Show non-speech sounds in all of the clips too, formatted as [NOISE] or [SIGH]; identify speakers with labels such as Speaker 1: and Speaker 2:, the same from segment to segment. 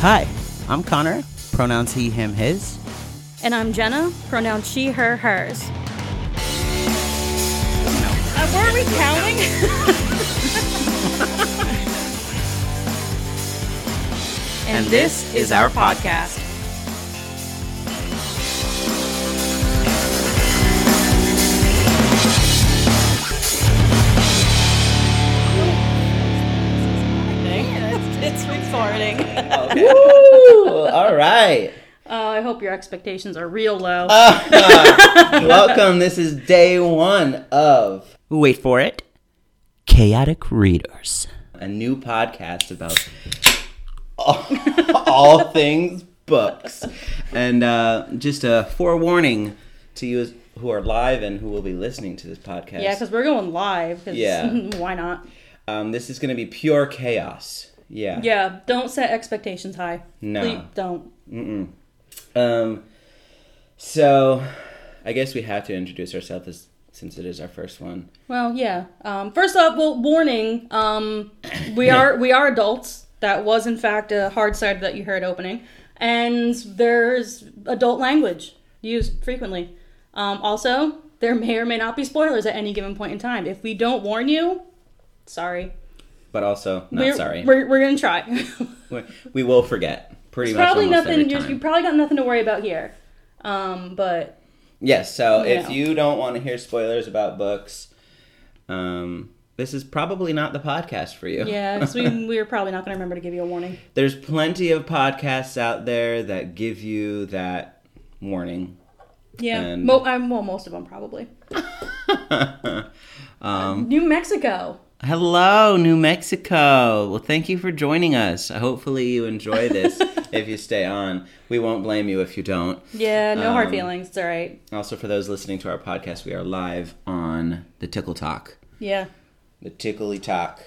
Speaker 1: Hi, I'm Connor, pronouns he, him, his.
Speaker 2: And I'm Jenna, pronouns she, her, hers. Uh, were we counting? [LAUGHS] and, this is our podcast. It's recording. [LAUGHS]
Speaker 1: Woo! All right.
Speaker 2: Oh, I hope your expectations are real low. [LAUGHS]
Speaker 1: Welcome. This is day one of. Wait for it. Chaotic Readers. A new podcast about all, all things books. And uh, just a forewarning to you who are live and who will be listening to this podcast.
Speaker 2: yeah, because we're going live. 'cause
Speaker 1: Yeah. [LAUGHS]
Speaker 2: why not?
Speaker 1: um, this is going to be pure chaos. Yeah.
Speaker 2: Yeah, don't set expectations high.
Speaker 1: No.
Speaker 2: Please don't.
Speaker 1: Mm-mm. Um, so, I guess we have to introduce ourselves as, since it is our first one.
Speaker 2: Well, yeah. Um, first off, well, warning. Um, we [LAUGHS] are we are adults. That was in fact a hard side that you heard opening, and there's adult language used frequently. Um, also, there may or may not be spoilers at any given point in time. If we don't warn you, sorry.
Speaker 1: But also, not
Speaker 2: we're,
Speaker 1: sorry.
Speaker 2: We're, we're gonna try. [LAUGHS]
Speaker 1: We- we will forget. Pretty much
Speaker 2: probably nothing. You, you probably got nothing to worry about here. Um, but
Speaker 1: Yes, so if
Speaker 2: Yeah.
Speaker 1: you don't want to hear spoilers about books, um, this is probably not the podcast for you.
Speaker 2: yeah, because we [LAUGHS] we're probably not gonna remember to give you a warning.
Speaker 1: There's plenty of podcasts out there that give you that warning.
Speaker 2: Yeah,
Speaker 1: And-
Speaker 2: Mo- um, well, most of them probably. [LAUGHS]
Speaker 1: um,
Speaker 2: New Mexico.
Speaker 1: Hello, New Mexico. Well, thank you for joining us. Hopefully, you enjoy this [LAUGHS] if you stay on. We won't blame you if you don't.
Speaker 2: Yeah, no hard
Speaker 1: Um,
Speaker 2: feelings. It's all right.
Speaker 1: Also, for those listening to our podcast, we are live on the Tickle Talk.
Speaker 2: Yeah.
Speaker 1: The Tickly Talk.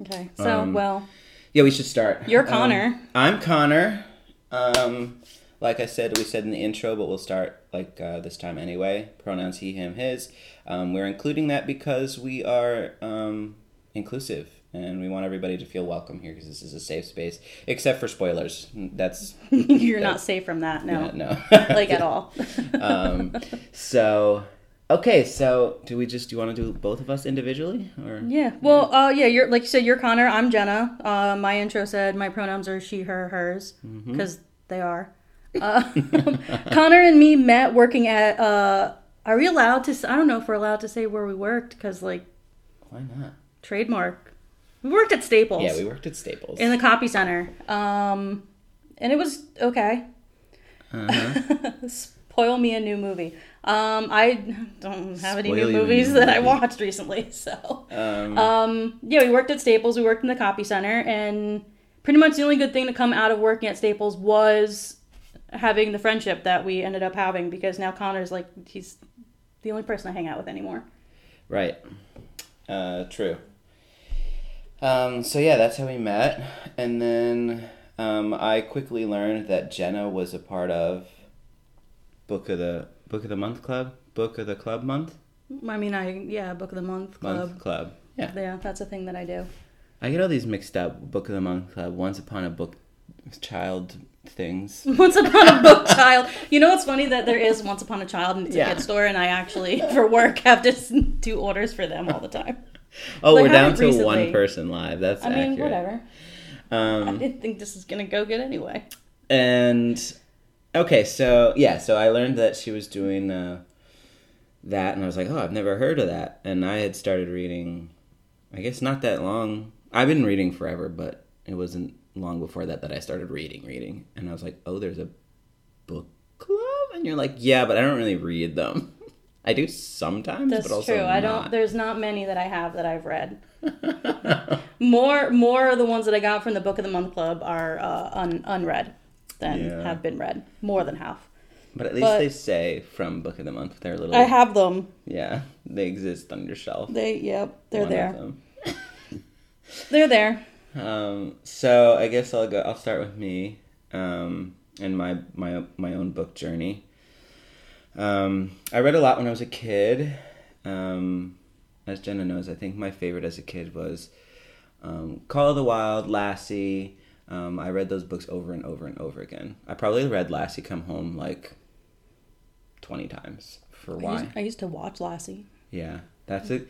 Speaker 2: Okay. So,
Speaker 1: Um,
Speaker 2: well,
Speaker 1: Yeah, we should start.
Speaker 2: You're
Speaker 1: Um,
Speaker 2: Connor.
Speaker 1: I'm Connor. Um, like I said, we said in the intro, but we'll start like uh, this time anyway. Pronouns he, him, his. Um, we're including that because we are um, inclusive and we want everybody to feel welcome here because this is a safe space, except for spoilers. That's [LAUGHS]
Speaker 2: you're not safe from that. No.
Speaker 1: yeah, no, [LAUGHS]
Speaker 2: Like at all. [LAUGHS]
Speaker 1: um, so okay, so do we just do you want to do both of us individually or
Speaker 2: yeah. Well, uh, yeah. You're like you said. You're Connor. I'm Jenna. Uh, my intro said my pronouns are she, her, hers,
Speaker 1: Mm-hmm.
Speaker 2: because they are. Uh, Connor and me met working at. Uh, are we allowed to? I don't know if we're allowed to say where we worked because like
Speaker 1: why not?
Speaker 2: trademark. We worked at Staples.
Speaker 1: Yeah, we worked at Staples.
Speaker 2: in the copy center. Um, and it was okay.
Speaker 1: uh-huh. [LAUGHS]
Speaker 2: Spoil me a new movie. Um, I don't have any
Speaker 1: Spoil
Speaker 2: new movies that I watched recently. [LAUGHS] So,
Speaker 1: um,
Speaker 2: um, yeah, we worked at Staples. We worked in the copy center, and pretty much the only good thing to come out of working at Staples was having the friendship that we ended up having because now Connor's like he's the only person I hang out with anymore.
Speaker 1: Right. Uh, true. Um, so yeah, that's how we met, and then um, I quickly learned that Jenna was a part of Book of the Book of the Month Club, Book of the Club Month
Speaker 2: I mean, I yeah, book of the month club.
Speaker 1: Month Club. Yeah,
Speaker 2: Yeah, that's a thing that I do.
Speaker 1: I get all these mixed up. Book of the Month Club, Once Upon a Book Child things. [LAUGHS]
Speaker 2: Once Upon a Book Child. You know what's funny that there is Once Upon a Child and it's
Speaker 1: Yeah.
Speaker 2: a store, and I actually [LAUGHS] for work have to do orders for them all the time. [LAUGHS]
Speaker 1: Oh,
Speaker 2: Like,
Speaker 1: we're down
Speaker 2: haven't
Speaker 1: to one person live. That's
Speaker 2: I mean,
Speaker 1: accurate.
Speaker 2: whatever. I
Speaker 1: Um,
Speaker 2: didn't think this is gonna go good anyway.
Speaker 1: and okay, so yeah, so I learned that she was doing uh, that, and I was like, oh, I've never heard of that. And I had started reading, I guess not that long. I've been reading forever, but it wasn't long before that that I started reading, reading, and I was like, oh, there's a book club, and you're like, yeah, but I don't really read them. [LAUGHS] I do sometimes,
Speaker 2: That's
Speaker 1: but also
Speaker 2: true. I don't. There's not many that I have that I've read. [LAUGHS] More, more of the ones that I got from the Book of the Month Club are uh, un, unread than
Speaker 1: Yeah.
Speaker 2: have been read. More than half.
Speaker 1: but at least
Speaker 2: but-
Speaker 1: they say from Book of the Month. They're little.
Speaker 2: I have them.
Speaker 1: Yeah, they exist on your shelf.
Speaker 2: They, yep, they're
Speaker 1: One
Speaker 2: there. [LAUGHS] They're there.
Speaker 1: Um, so I guess I'll go. I'll start with me um, and my my my own book journey. Um, I read a lot when I was a kid. Um, as Jenna knows, I think my favorite as a kid was um, Call of the Wild, Lassie, Um, I read those books over and over and over again. I probably read Lassie Come Home like twenty times. For
Speaker 2: I
Speaker 1: why?
Speaker 2: used, I used to watch Lassie,
Speaker 1: Yeah, that's it.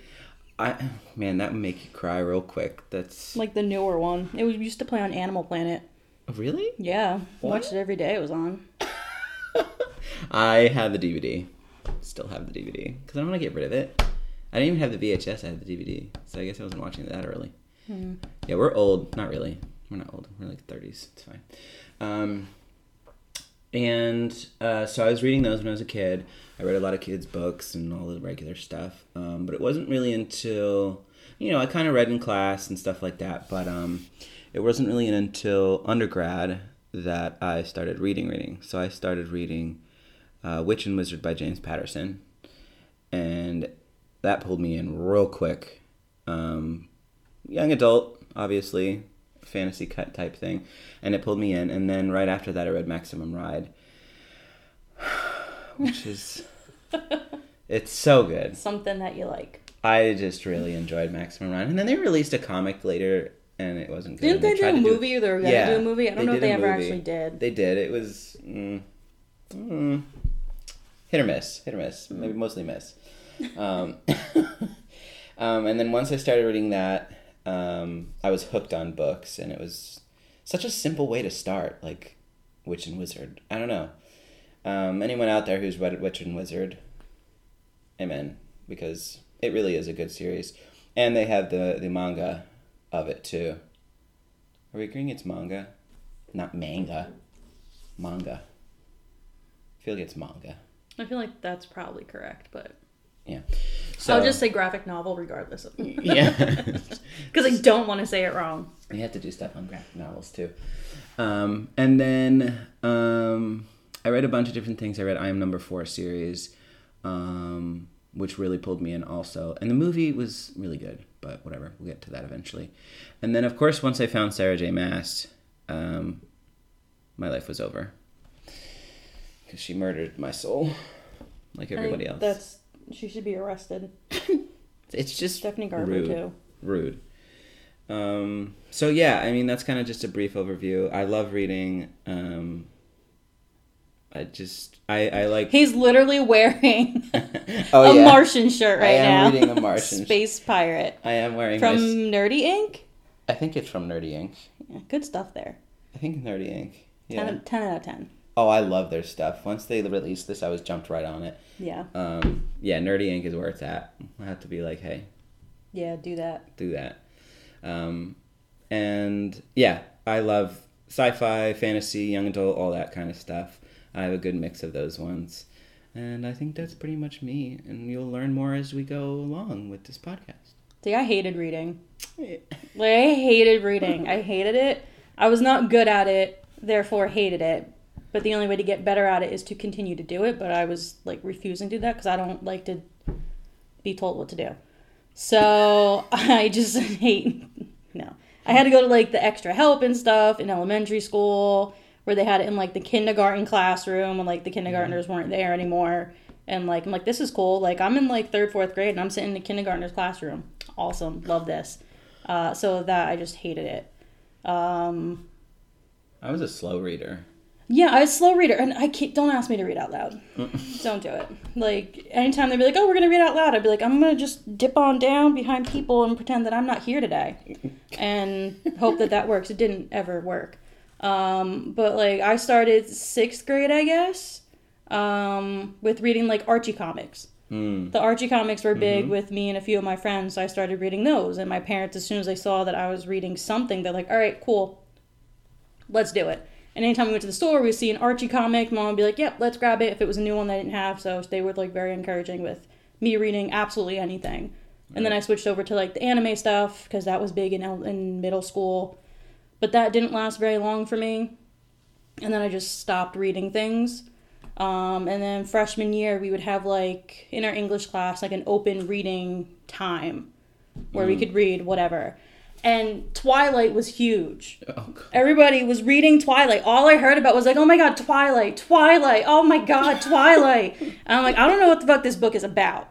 Speaker 1: I man, that would make you cry real quick. That's
Speaker 2: like the newer one. It was used to play on Animal Planet.
Speaker 1: really.
Speaker 2: Yeah,
Speaker 1: What?
Speaker 2: watched it every day. It was on. [LAUGHS]
Speaker 1: I have the DVD. Still have the DVD because I don't want to get rid of it. I didn't even have the VHS. I had the DVD, so I guess I wasn't watching it that early. Yeah, we're old. Not really. We're not old. We're like thirties. It's fine. Um, and uh, so I was reading those when I was a kid. I read a lot of kids' books and all the regular stuff. Um, but it wasn't really until you know I kind of read in class and stuff like that. But um, it wasn't really until undergrad that I started reading. Reading. So I started reading uh, Witch and Wizard by James Patterson, and that pulled me in real quick. Um, young adult, obviously, fantasy cut type thing, and it pulled me in. And then right after that, I read Maximum Ride, [SIGHS] which is [LAUGHS] it's so good.
Speaker 2: Something that you like.
Speaker 1: I just really enjoyed Maximum Ride, and then they released a comic later, and it wasn't good.
Speaker 2: Didn't
Speaker 1: and
Speaker 2: they do a movie? They were gonna do a movie. I don't know if they ever
Speaker 1: movie.
Speaker 2: actually did.
Speaker 1: They did. It was mm, mm, hit or miss, hit or miss, maybe mostly miss. [LAUGHS] Um, [LAUGHS] um, and then once I started reading that, um, I was hooked on books, and it was such a simple way to start, like Witch and Wizard. I don't know. Um, anyone out there who's read Witch and Wizard, amen, because it really is a good series, and they have the the manga of it too. Are we agreeing it's manga, not manga? Manga. I feel like it's manga.
Speaker 2: I feel like that's probably correct, but
Speaker 1: Yeah. So
Speaker 2: I'll just say graphic novel regardless of [LAUGHS]
Speaker 1: yeah. [LAUGHS]
Speaker 2: because I don't want to say it wrong.
Speaker 1: We have to do stuff on graphic novels too. Um, and then um, I read a bunch of different things. I read I Am Number Four series, um, which really pulled me in also. And the movie was really good, but whatever. We'll get to that eventually. And then, of course, once I found Sarah J. Maas, um, my life was over. Because she murdered my soul, like
Speaker 2: I
Speaker 1: everybody else.
Speaker 2: That's she should be arrested.
Speaker 1: It's just
Speaker 2: Stephanie Garber
Speaker 1: rude.
Speaker 2: too.
Speaker 1: rude. Um, so yeah, I mean that's kind of just a brief overview. I love reading. Um, I just I I like.
Speaker 2: He's literally wearing [LAUGHS]
Speaker 1: oh
Speaker 2: a
Speaker 1: yeah,
Speaker 2: Martian shirt right now.
Speaker 1: I am
Speaker 2: now.
Speaker 1: reading a [LAUGHS] Martian.
Speaker 2: Space pirate
Speaker 1: I am wearing
Speaker 2: from
Speaker 1: my.
Speaker 2: Nerdy Ink.
Speaker 1: I think it's from Nerdy Ink.
Speaker 2: Yeah, good stuff there.
Speaker 1: I think Nerdy Ink. Yeah.
Speaker 2: 10, 10 out of 10.
Speaker 1: Oh, I love their stuff. Once they released this, I was jumped right on it.
Speaker 2: Yeah.
Speaker 1: Um, yeah, Nerdy Ink is where it's at. I have to be like, hey,
Speaker 2: Yeah, do that.
Speaker 1: do that. Um, and yeah, I love sci-fi, fantasy, young adult, all that kind of stuff. I have a good mix of those ones, and I think that's pretty much me. And you'll learn more as we go along with this podcast.
Speaker 2: See, I hated reading. [LAUGHS] Like, I hated reading. I hated it. I was not good at it, therefore hated it. But the only way to get better at it is to continue to do it. But I was like refusing to do that because I don't like to be told what to do. So [LAUGHS] I just [LAUGHS] hate. No, I had to go to like the extra help and stuff in elementary school where they had it in like the kindergarten classroom and like the kindergartners weren't there anymore. And like I'm like this is cool. Like I'm in like third fourth grade and I'm sitting in the kindergartner's classroom. Awesome, love this. Uh, so that I just hated it. Um,
Speaker 1: I was a slow reader.
Speaker 2: Yeah, I was a slow reader, and I can't, don't ask me to read out loud. [LAUGHS] don't do it. Like anytime they'd be like, "Oh, we're gonna read out loud," I'd be like, "I'm gonna just dip on down behind people and pretend that I'm not here today, and hope that that works." It didn't ever work. Um, but like I started sixth grade, I guess, um, with reading like Archie comics.
Speaker 1: Mm.
Speaker 2: The Archie comics were big with me and a few of my friends, so I started reading those. And my parents, as soon as they saw that I was reading something, they're like, "All right, cool, let's do it." And anytime we went to the store, we would see an Archie comic. Mom would be like, "Yep, let's grab it." If it was a new one they didn't have, so they were like very encouraging with me reading absolutely anything. And then I switched over to like the anime stuff because that was big in el- in middle school, but that didn't last very long for me. And then I just stopped reading things. Um, and then freshman year, we would have like in our English class like an open reading time where we could read whatever. And Twilight was huge.
Speaker 1: Oh.
Speaker 2: Everybody was reading Twilight. All I heard about was like, oh my god, Twilight, Twilight, oh my god, [LAUGHS] Twilight. and I'm like, I don't know what the fuck this book is about.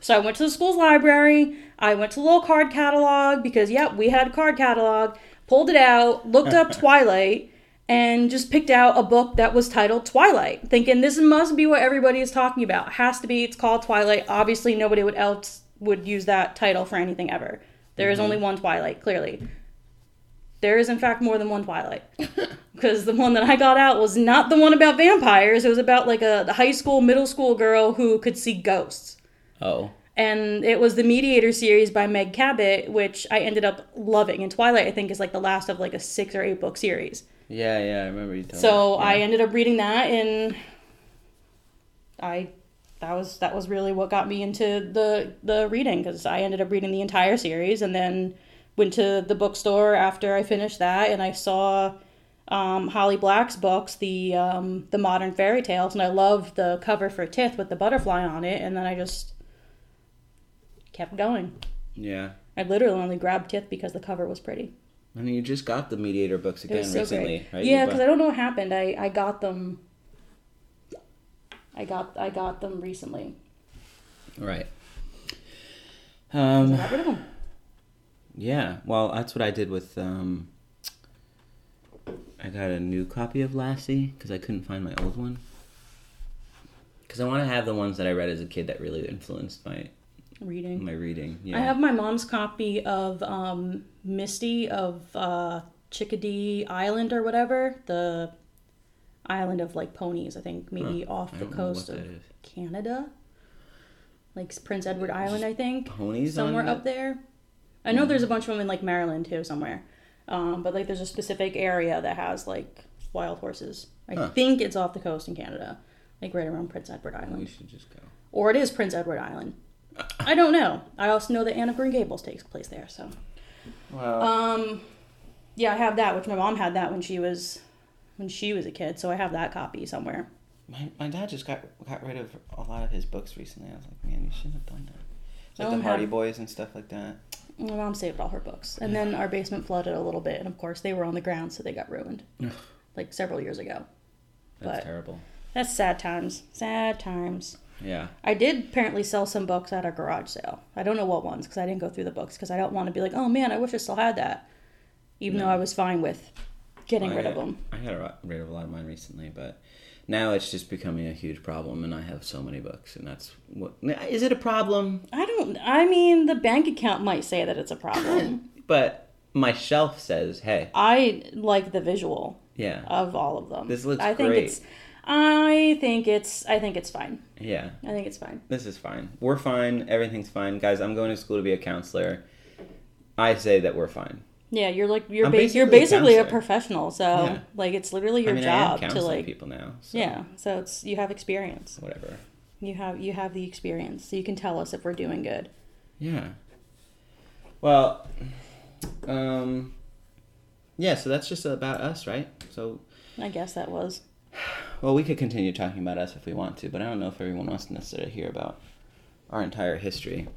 Speaker 2: So I went to the school's library. I went to the little card catalog because, yeah, we had a card catalog. pulled it out, looked up [LAUGHS] Twilight, and just picked out a book that was titled Twilight, thinking this must be what everybody is talking about. It has to be. It's called Twilight. Obviously, nobody would else would use that title for anything ever. There is mm-hmm. only one Twilight, clearly. There is, in fact, more than one Twilight. [LAUGHS] Because the one that I got out was not the one about vampires. It was about like a the high school, middle school girl who could see ghosts.
Speaker 1: Oh.
Speaker 2: And it was the Mediator series by Meg Cabot, which I ended up loving. And Twilight, I think, is like the last of like a six or eight book series.
Speaker 1: Yeah, yeah, I remember you telling
Speaker 2: So
Speaker 1: me.
Speaker 2: I ended up reading that, and I that was that was really what got me into the the reading because I ended up reading the entire series, and then went to the bookstore after I finished that, and I saw um, Holly Black's books, the um, the modern fairy tales, and I loved the cover for Tithe with the butterfly on it, and then I just kept going.
Speaker 1: Yeah.
Speaker 2: I literally only grabbed Tithe because the cover was pretty.
Speaker 1: I mean, you just got the Mediator books again
Speaker 2: so
Speaker 1: recently,
Speaker 2: great.
Speaker 1: right?
Speaker 2: Yeah, because I don't know what happened. I, I got them. I got I got them recently.
Speaker 1: Right. Um,
Speaker 2: got rid of them.
Speaker 1: yeah, well, that's what I did with. Um, I got a new copy of Lassie because I couldn't find my old one. Because I want to have the ones that I read as a kid that really influenced my
Speaker 2: Reading.
Speaker 1: my reading. Yeah.
Speaker 2: I have my mom's copy of um, Misty of uh, Chickadee Island or whatever the island of like ponies. I think maybe
Speaker 1: Huh,
Speaker 2: off the coast of. Canada, like Prince Edward Island. I think
Speaker 1: Ponies
Speaker 2: somewhere up there. I know there's a bunch of them in like Maryland too, somewhere. Um, but like there's a specific area that has like wild horses. I
Speaker 1: Huh.
Speaker 2: think it's off the coast in Canada, like right around Prince Edward Island.
Speaker 1: We should just go.
Speaker 2: or it is Prince Edward Island. [LAUGHS] I don't know. I also know that Anne of Green Gables takes place there. So,
Speaker 1: Well,
Speaker 2: um, yeah, I have that, which my mom had that when she was when she was a kid. So I have that copy somewhere.
Speaker 1: my, my dad just got got rid of a lot of his books recently. I was like, man, you shouldn't have done that. It's like
Speaker 2: Um,
Speaker 1: the Hardy Boys and stuff like that.
Speaker 2: My mom saved all her books, and then our basement flooded a little bit, and of course they were on the ground, so they got ruined, like several years ago.
Speaker 1: That's
Speaker 2: But-
Speaker 1: terrible.
Speaker 2: That's sad times. Sad times.
Speaker 1: Yeah.
Speaker 2: I did apparently sell some books at a garage sale. I don't know what ones because I didn't go through the books because I don't want to be like, oh man, I wish I still had that. Even though I was fine with getting rid of them.
Speaker 1: I got a- rid of a lot of mine recently, but now it's just becoming a huge problem, and I have so many books, and that's what is it a problem?
Speaker 2: I don't. I mean, the bank account might say that it's a problem. [LAUGHS]
Speaker 1: But my shelf says, hey,
Speaker 2: I like the visual
Speaker 1: yeah,
Speaker 2: of all of them.
Speaker 1: This looks
Speaker 2: I think
Speaker 1: great.
Speaker 2: it's. I think it's. I think it's fine.
Speaker 1: yeah,
Speaker 2: I think it's fine.
Speaker 1: this is fine. We're fine. Everything's fine, guys. I'm going to school to be a counselor. I say that we're fine.
Speaker 2: Yeah, you're like you're
Speaker 1: I'm
Speaker 2: bas- you're
Speaker 1: basically a
Speaker 2: a professional. So
Speaker 1: Yeah.
Speaker 2: like it's literally your
Speaker 1: I mean,
Speaker 2: job to like
Speaker 1: people now. So
Speaker 2: yeah. So it's you have experience.
Speaker 1: whatever.
Speaker 2: You have you have the experience, so you can tell us if we're doing good.
Speaker 1: Yeah. Well, um, yeah. So that's just about us, right? So
Speaker 2: I guess that was.
Speaker 1: Well, we could continue talking about us if we want to, but I don't know if everyone wants to necessarily hear about our entire history.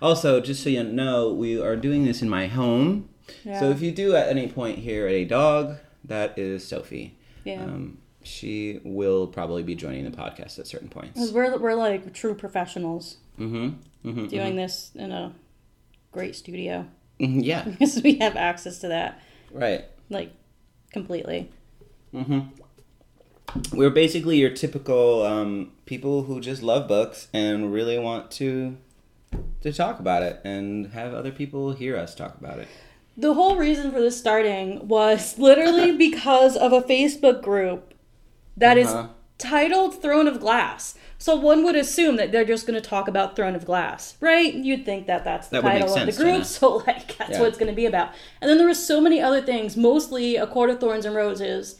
Speaker 1: Also, just so you know, we are doing this in my home.
Speaker 2: Yeah.
Speaker 1: So if you do at any point hear a dog, that is Sophie.
Speaker 2: yeah.
Speaker 1: Um, she will probably be joining the podcast at certain points.
Speaker 2: Because we're, we're like true professionals
Speaker 1: Mm-hmm. mm-hmm
Speaker 2: doing this in a great studio
Speaker 1: hmm Yeah. [LAUGHS]
Speaker 2: because we have access to that
Speaker 1: Right.
Speaker 2: like completely.
Speaker 1: Mm-hmm. We're basically your typical um, people who just love books and really want to to talk about it and have other people hear us talk about it.
Speaker 2: The whole reason for this starting was [LAUGHS] literally [LAUGHS] because of a Facebook group that is
Speaker 1: Uh-huh.
Speaker 2: titled Throne of Glass. So one would assume that they're just going to talk about Throne of Glass, right? You'd think that that's the
Speaker 1: That
Speaker 2: title of the group, [LAUGHS] so like that's
Speaker 1: Yeah.
Speaker 2: what it's going to be about. And then there were so many other things, mostly A Court of Thorns and Roses,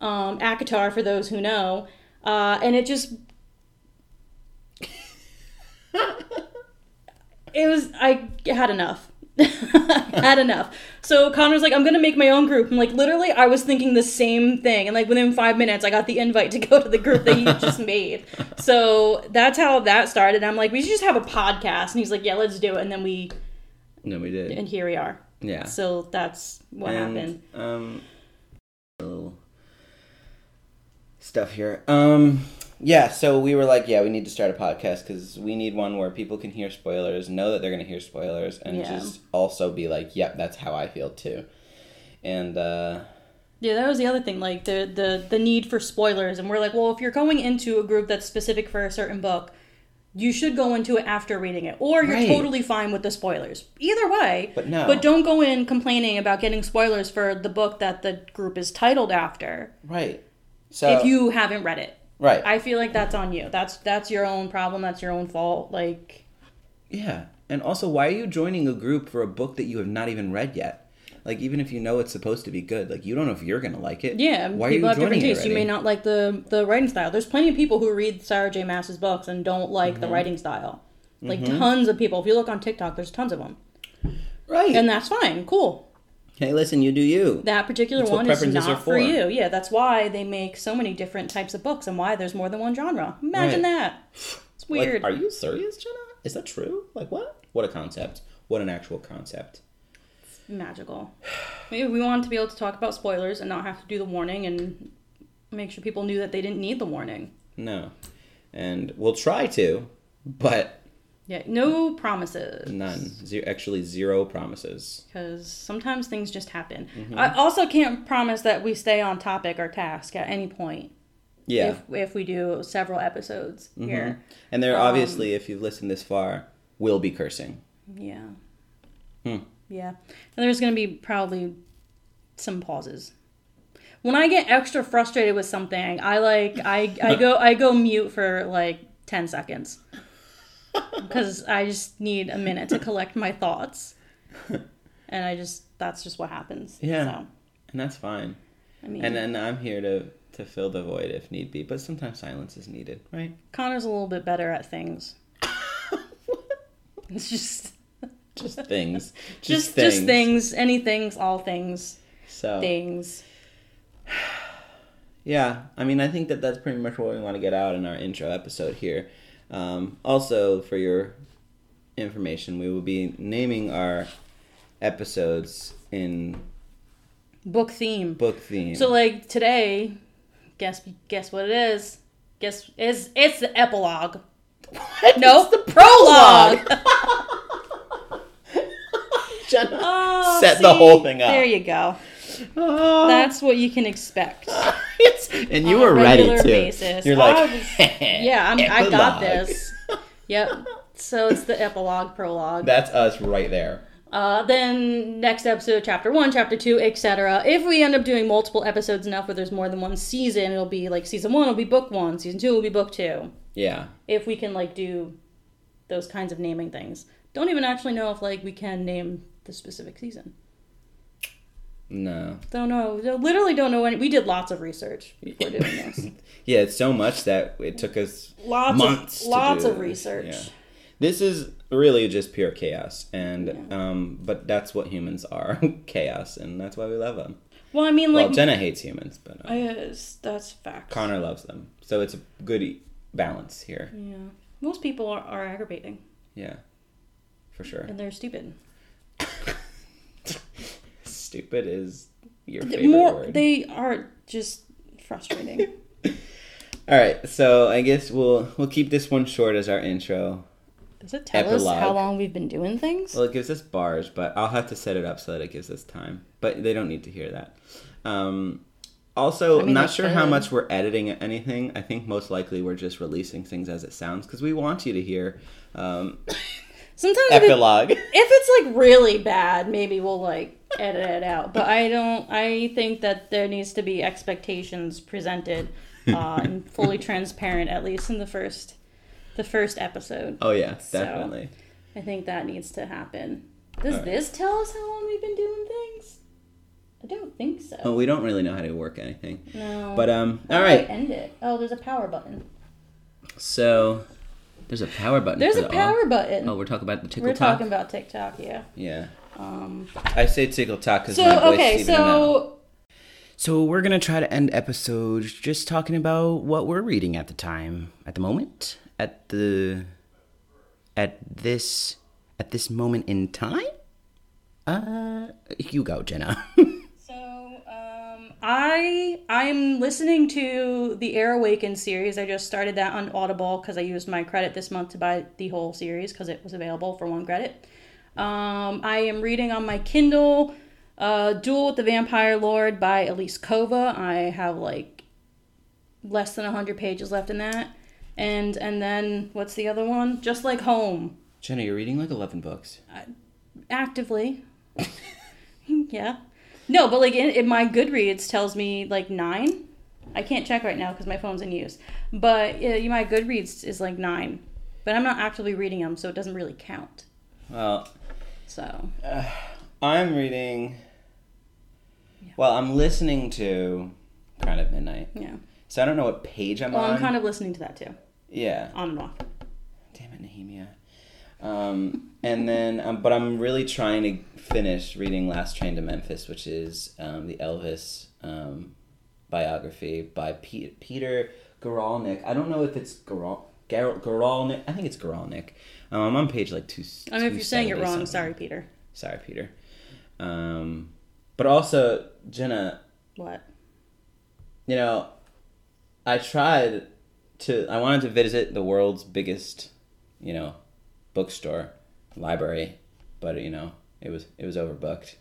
Speaker 2: um, ACOTAR for those who know, uh, and it just it was I had enough. [LAUGHS] had enough. So Connor's like, I'm gonna make my own group. I'm like, literally, I was thinking the same thing, and like within five minutes, I got the invite to go to the group that he [LAUGHS] just made. So that's how that started. I'm like, we should just have a podcast, and he's like, yeah, let's do it. And then we,
Speaker 1: No, we did.
Speaker 2: and here we are.
Speaker 1: yeah.
Speaker 2: So that's what
Speaker 1: and,
Speaker 2: happened.
Speaker 1: Um, a little stuff here. Um, yeah. So we were like, yeah, we need to start a podcast because we need one where people can hear spoilers, know that they're going to hear spoilers, and
Speaker 2: Yeah.
Speaker 1: just also be like, yep, that's how I feel too. and uh,
Speaker 2: Yeah, that was the other thing, like the the the need for spoilers, and we're like, well, if you're going into a group that's specific for a certain book, you should go into it after reading it, or you're
Speaker 1: Right.
Speaker 2: totally fine with the spoilers. Either way,
Speaker 1: But no.
Speaker 2: But don't go in complaining about getting spoilers for the book that the group is titled after
Speaker 1: right. So
Speaker 2: if you haven't read it.
Speaker 1: Right,
Speaker 2: I feel like that's on you. That's that's your own problem. That's your own fault. Like,
Speaker 1: yeah, and also, why are you joining a group for a book that you have not even read yet? Like, even if you know it's supposed to be good, like you don't know if you're gonna like it.
Speaker 2: yeah,
Speaker 1: why are
Speaker 2: people
Speaker 1: you
Speaker 2: have different
Speaker 1: joining it
Speaker 2: tastes. You may not like the the writing style. There's plenty of people who read Sarah J. Maas's books and don't like
Speaker 1: Mm-hmm.
Speaker 2: the writing style. Like tons of people. If you look on TikTok, there's tons of them,
Speaker 1: Right.
Speaker 2: and that's fine. Cool.
Speaker 1: Hey, listen, you do you.
Speaker 2: That particular
Speaker 1: That's
Speaker 2: one is not for
Speaker 1: for.
Speaker 2: you. Yeah, that's why they make so many different types of books and why there's more than one genre. Imagine
Speaker 1: Right.
Speaker 2: that. It's weird.
Speaker 1: Like, are you serious, Jenna? Is that true? Like, what? What a concept. What an actual concept.
Speaker 2: magical. Maybe we wanted to be able to talk about spoilers and not have to do the warning and make sure people knew that they didn't need the warning.
Speaker 1: No. And we'll try to, but
Speaker 2: Yeah, no promises.
Speaker 1: none. Zero, actually, zero promises.
Speaker 2: Because sometimes things just happen.
Speaker 1: Mm-hmm.
Speaker 2: I also can't promise that we stay on topic or task at any point
Speaker 1: Yeah. Mm-hmm.
Speaker 2: if, if we do several episodes here.
Speaker 1: and there
Speaker 2: um,
Speaker 1: obviously, if you've listened this far, will be cursing.
Speaker 2: Yeah.
Speaker 1: Hmm.
Speaker 2: Yeah. And there's going to be probably some pauses. When I get extra frustrated with something, I like I I go I go mute for like 10 seconds. Cuz I just need a minute to collect my thoughts. [LAUGHS] And I just that's just what happens.
Speaker 1: Yeah.
Speaker 2: So,
Speaker 1: And that's fine.
Speaker 2: I mean,
Speaker 1: And then I'm here to, to fill the void if need be, but sometimes silence is needed, right?
Speaker 2: Connor's a little bit better at things. [LAUGHS] It's just
Speaker 1: Just things. [LAUGHS]
Speaker 2: just just things, any things, all things,
Speaker 1: So,
Speaker 2: things. [SIGHS]
Speaker 1: yeah, I mean, I think that that's pretty much what we want to get out in our intro episode here. Um, also, for your information, we will be naming our episodes in
Speaker 2: Book theme.
Speaker 1: book theme.
Speaker 2: So like today, guess guess what it is? Guess is it's the epilogue.
Speaker 1: What?
Speaker 2: No,
Speaker 1: It's
Speaker 2: the prologue. [LAUGHS] [LAUGHS]
Speaker 1: Jenna
Speaker 2: Oh,
Speaker 1: set the whole thing up.
Speaker 2: There you go.
Speaker 1: Oh.
Speaker 2: That's what you can expect. [LAUGHS]
Speaker 1: It's- and you were ready too.
Speaker 2: basis.
Speaker 1: You're like,
Speaker 2: was- [LAUGHS] Yeah, I'm, I got this. Yep. So it's the epilogue, prologue.
Speaker 1: That's us right there.
Speaker 2: Uh, then next episode, chapter one, chapter two, etc. If we end up doing multiple episodes enough where there's more than one season, it'll be like season one will be book one, season two will be book two.
Speaker 1: Yeah.
Speaker 2: if we can like do those kinds of naming things. Don't even actually know if like we can name the specific season.
Speaker 1: No.
Speaker 2: Don't know. Literally don't know any. We did lots of research before doing [LAUGHS] this.
Speaker 1: Yeah, it's so much that it took us
Speaker 2: Lots
Speaker 1: months.
Speaker 2: of lots of research.
Speaker 1: Yeah. This is really just pure chaos, and um, but that's what humans are, [LAUGHS] chaos, and that's why we love them.
Speaker 2: Well, I mean,
Speaker 1: well,
Speaker 2: like,
Speaker 1: Jenna hates humans, but uh,
Speaker 2: I, uh, that's fact.
Speaker 1: Connor loves them, so it's a good balance here.
Speaker 2: Yeah, most people are, are aggravating
Speaker 1: Yeah, for sure.
Speaker 2: and they're stupid. [LAUGHS]
Speaker 1: Stupid is your favorite
Speaker 2: More,
Speaker 1: word.
Speaker 2: they are just frustrating. [LAUGHS]
Speaker 1: All right, so I guess we'll we'll keep this one short as our intro.
Speaker 2: Does it tell us
Speaker 1: Epilogue.
Speaker 2: how long we've been doing things?
Speaker 1: Well, it gives us bars, but I'll have to set it up so that it gives us time. But they don't need to hear that. Um, also,
Speaker 2: I mean,
Speaker 1: not sure how much we're editing anything. I think most likely we're just releasing things as it sounds because we want you to hear um,
Speaker 2: Sometimes if, it,
Speaker 1: epilogue.
Speaker 2: if it's like really bad, maybe we'll like edit it out. But I don't. I think that there needs to be expectations presented uh, [LAUGHS] and fully transparent, at least in the first, the first episode.
Speaker 1: oh yeah,
Speaker 2: So-
Speaker 1: definitely.
Speaker 2: I think that needs to happen. Does
Speaker 1: Alright.
Speaker 2: this tell us how long we've been doing things? I don't think so.
Speaker 1: Oh, we don't really know how to work anything.
Speaker 2: no.
Speaker 1: But um,
Speaker 2: How
Speaker 1: all
Speaker 2: I end it. Oh, there's a power button.
Speaker 1: So there's a power button.
Speaker 2: There's
Speaker 1: for
Speaker 2: a
Speaker 1: the
Speaker 2: power
Speaker 1: all.
Speaker 2: button.
Speaker 1: Oh, we're talking about the tickle
Speaker 2: We're
Speaker 1: talk.
Speaker 2: talking about TikTok, yeah.
Speaker 1: Yeah,
Speaker 2: Um,
Speaker 1: I say tickle talk because
Speaker 2: so
Speaker 1: my voice
Speaker 2: okay,
Speaker 1: even out.
Speaker 2: so
Speaker 3: So we're gonna try to end episodes just talking about what we're reading at the time, at the moment, at the, at this, at this moment in time. Uh, you go, Jenna. [LAUGHS]
Speaker 2: I I'm listening to the Air Awakened series. I just started that on Audible because I used my credit this month to buy the whole series because it was available for one credit. Um, I am reading on my Kindle Uh, Duel with the Vampire Lord by Elise Kova. I have like less than 100 pages left in that. And and then what's the other one? Just Like Home.
Speaker 1: Jenna, you're reading like 11 books.
Speaker 2: Actively. [LAUGHS] yeah. No, but like in, in my Goodreads tells me like 9. I can't check right now because my phone's in use. But yeah, my Goodreads is like 9. But I'm not actively reading them, so it doesn't really count.
Speaker 1: Well,
Speaker 2: So, uh,
Speaker 1: I'm reading. Well, I'm listening to Crown of Midnight.
Speaker 2: yeah.
Speaker 1: So I don't know what page I'm
Speaker 2: Well,
Speaker 1: on.
Speaker 2: I'm kind of listening to that too.
Speaker 1: Yeah.
Speaker 2: On and off.
Speaker 1: Damn it, Nehemia. Um, and then, um, but I'm really trying to finish reading Last Train to Memphis, which is um, the Elvis um, biography by Pe- Peter Guralnick. I don't know if it's Goral- Gar- Guralnick. I think it's Guralnick. Um, I'm on page like two.
Speaker 2: I mean, if you're saying it wrong,
Speaker 1: something.
Speaker 2: sorry, Peter.
Speaker 1: Sorry, Peter. Um, but also, Jenna,
Speaker 2: What?
Speaker 1: you know, I tried to. I wanted to visit the world's biggest, you know, bookstore, library, but you know, it was it was overbooked.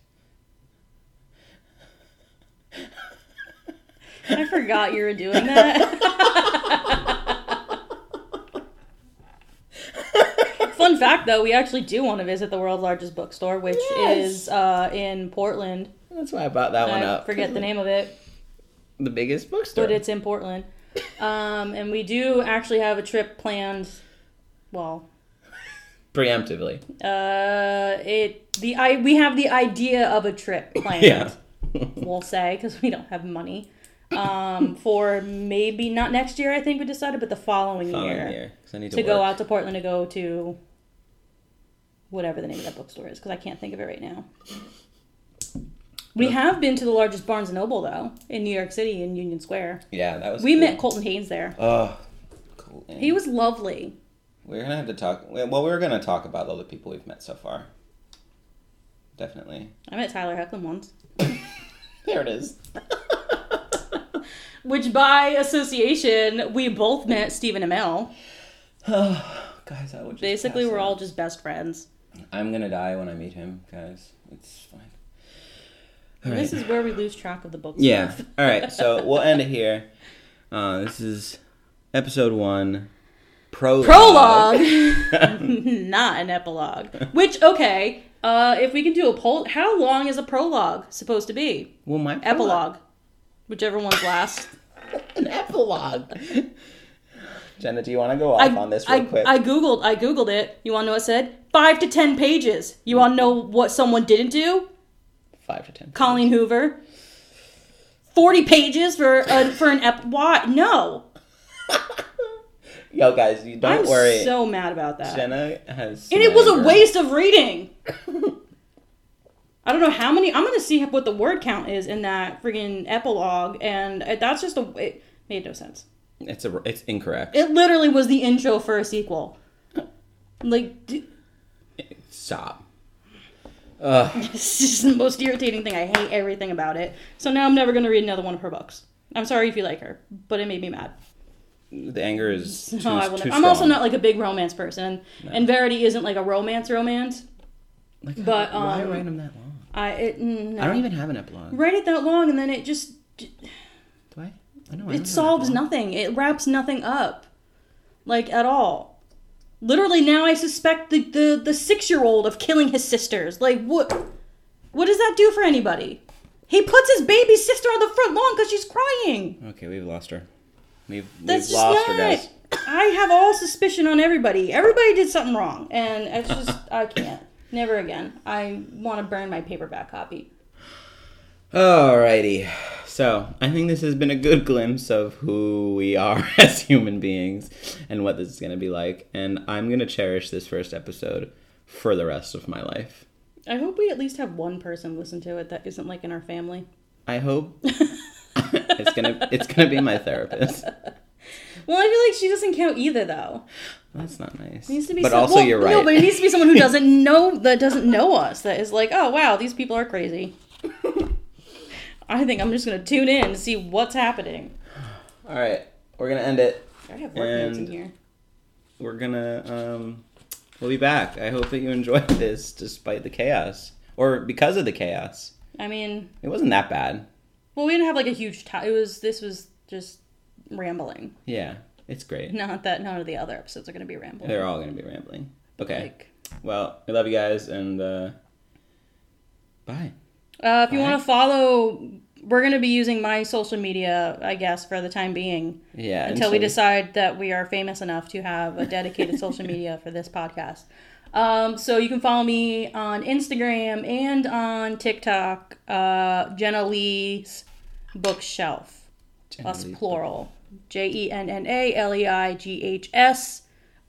Speaker 2: I forgot you were doing that. [LAUGHS] Fun fact, though, we actually do want to visit the world's largest bookstore, which
Speaker 1: Yes.
Speaker 2: is uh, in Portland.
Speaker 1: That's why I brought that one
Speaker 2: I
Speaker 1: up.
Speaker 2: forget the name of it,
Speaker 1: The biggest bookstore.
Speaker 2: but it's in Portland. Um, and we do actually have a trip planned. Well,
Speaker 1: preemptively.
Speaker 2: uh, it the I we have the idea of a trip [LAUGHS] planned.
Speaker 1: Yeah.
Speaker 2: we'll say because we don't have money um, for maybe not next year. I think we decided, but the following,
Speaker 1: Following
Speaker 2: year,
Speaker 1: year, I need to,
Speaker 2: to go out to Portland to go to whatever the name of that bookstore is because I can't think of it right now. We have been to the largest Barnes and Noble though in New York City in Union Square.
Speaker 1: Yeah, that was.
Speaker 2: We
Speaker 1: cool.
Speaker 2: met Colton Haynes there.
Speaker 1: Oh, cool.
Speaker 2: He was lovely.
Speaker 1: We're gonna have to talk. Well, we're gonna talk about all the people we've met so far. Definitely.
Speaker 2: I met Tyler Hoechlin once, [LAUGHS]
Speaker 1: There it is. [LAUGHS]
Speaker 2: which by association we both met Stephen Amell. [SIGHS]
Speaker 1: Oh, guys, I would just
Speaker 2: Basically, we're
Speaker 1: out.
Speaker 2: all just best friends.
Speaker 1: I'm gonna die when I meet him, guys. It's fine.
Speaker 2: This is where we lose track of the book.
Speaker 1: Yeah. All right. So we'll end it [LAUGHS] here. Uh, this is episode one. Prologue.
Speaker 2: prologue? [LAUGHS] [LAUGHS] Not an epilogue. Which okay uh if we can do a poll how long is a prologue supposed to be?
Speaker 1: Well, my
Speaker 2: epilogue. Whichever one's last. [LAUGHS]
Speaker 1: An epilogue. Jenna, do you want to go off on this real
Speaker 2: I,
Speaker 1: quick?
Speaker 2: I googled i googled it. You want to know what it said? Five to ten pages. You want to know what someone didn't do?
Speaker 1: Five to ten.
Speaker 2: colleen hoover. 40 pages for a, for an ep why? No
Speaker 1: Yo, guys, you don't worry.
Speaker 2: i'm so mad about that
Speaker 1: Jenna has.
Speaker 2: And it was a waste of reading. [LAUGHS] I don't know how many. I'm gonna see what the word count is in that friggin' epilogue, and that's just a. It made no sense.
Speaker 1: It's a. It's incorrect.
Speaker 2: It literally was the intro for a sequel. Like, d-
Speaker 1: Stop. [LAUGHS] Ugh.
Speaker 2: it's just the most irritating thing. I hate everything about it. So now I'm never gonna read another one of her books. I'm sorry if you like her, but it made me mad.
Speaker 1: The anger is too,
Speaker 2: No, I will
Speaker 1: too
Speaker 2: never. I'm also not like a big romance person, and Verity isn't like a romance romance.
Speaker 1: Like,
Speaker 2: but,
Speaker 1: why
Speaker 2: um,
Speaker 1: write them that long?
Speaker 2: I it, mm, no.
Speaker 1: I don't even have an epilogue.
Speaker 2: write it that long, and then it just
Speaker 1: Do I? I know. I
Speaker 2: it solves nothing. It wraps nothing up, like at all. Literally, now I suspect the the, the six year old of killing his sisters. Like what? What does that do for anybody? He puts his baby sister on the front lawn because she's crying.
Speaker 1: Okay, we've lost her. We've,
Speaker 2: That's
Speaker 1: we've
Speaker 2: just
Speaker 1: lost
Speaker 2: not.
Speaker 1: her, guys.
Speaker 2: I have all suspicion on everybody. Everybody did something wrong, and it's just [LAUGHS] I can't. Never again. I want to burn my paperback copy.
Speaker 1: Alrighty. So, I think this has been a good glimpse of who we are [LAUGHS] as human beings and what this is going to be like. And I'm going to cherish this first episode for the rest of my life.
Speaker 2: I hope we at least have one person listen to it that isn't like in our family.
Speaker 1: I hope [LAUGHS] it's to it's to be my therapist.
Speaker 2: Well, I feel like she doesn't count either, though.
Speaker 1: That's not nice.
Speaker 2: It needs to be
Speaker 1: but
Speaker 2: some-
Speaker 1: also
Speaker 2: well,
Speaker 1: you're right.
Speaker 2: No, but it needs to be someone who doesn't [LAUGHS] know that doesn't know us. That is like, oh wow, these people are crazy. [LAUGHS] I think I'm just gonna tune in to see what's happening.
Speaker 1: All right. We're to end it.
Speaker 2: I have work notes in here.
Speaker 1: We're to um we'll be back. I hope that you enjoyed this despite the chaos or because of the chaos.
Speaker 2: I mean,
Speaker 1: It wasn't that bad.
Speaker 2: Well, we didn't have like a huge. T- it was. This was just rambling.
Speaker 1: Yeah, it's great.
Speaker 2: Not that none of the other episodes are going to be rambling.
Speaker 1: They're all gonna be rambling. Okay.
Speaker 2: Like,
Speaker 1: Well, we love you guys, and uh, bye.
Speaker 2: uh, if you want to follow, we're going to be using my social media, I guess, for the time being.
Speaker 1: Yeah.
Speaker 2: until we decide that we are famous enough to have a dedicated [LAUGHS] social media for this podcast. Um, so you can follow me on Instagram and on TikTok, uh, Jenna Leighs Bookshelf. Plus
Speaker 1: Lee's
Speaker 2: plural. J E N N A L E I G H S.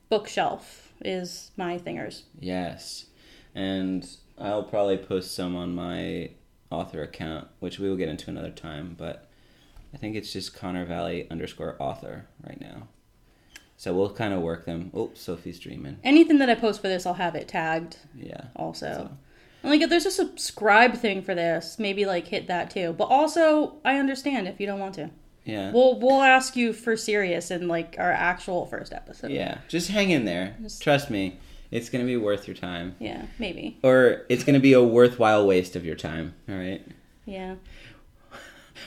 Speaker 2: Bookshelf is my thingers.
Speaker 1: Yes, and I'll probably post some on my author account, which we will get into another time. But I think it's just Connor Vallee underscore author right now. So we'll kind of work them. Oh, Sophie's dreaming.
Speaker 2: Anything that I post for this, I'll have it tagged
Speaker 1: Yeah.
Speaker 2: also. And like if there's a subscribe thing for this, maybe like hit that too. But also, I understand if you don't want to.
Speaker 1: Yeah.
Speaker 2: We'll we'll ask you for serious in like our actual first episode.
Speaker 1: yeah. Just hang in there. Trust me, it's gonna be worth your time,
Speaker 2: Yeah, maybe.
Speaker 1: or it's gonna be a worthwhile waste of your time. All right.
Speaker 2: Yeah.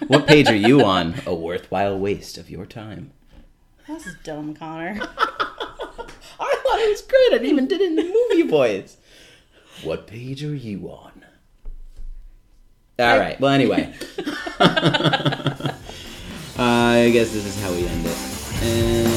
Speaker 1: What page are you [LAUGHS] on? A worthwhile waste of your time.
Speaker 2: That's dumb, Connor. [LAUGHS]
Speaker 1: I thought it was great. I even did it in the movie [LAUGHS] voice. What page are you on? All right. Well, anyway, uh, I guess this is how we end it. And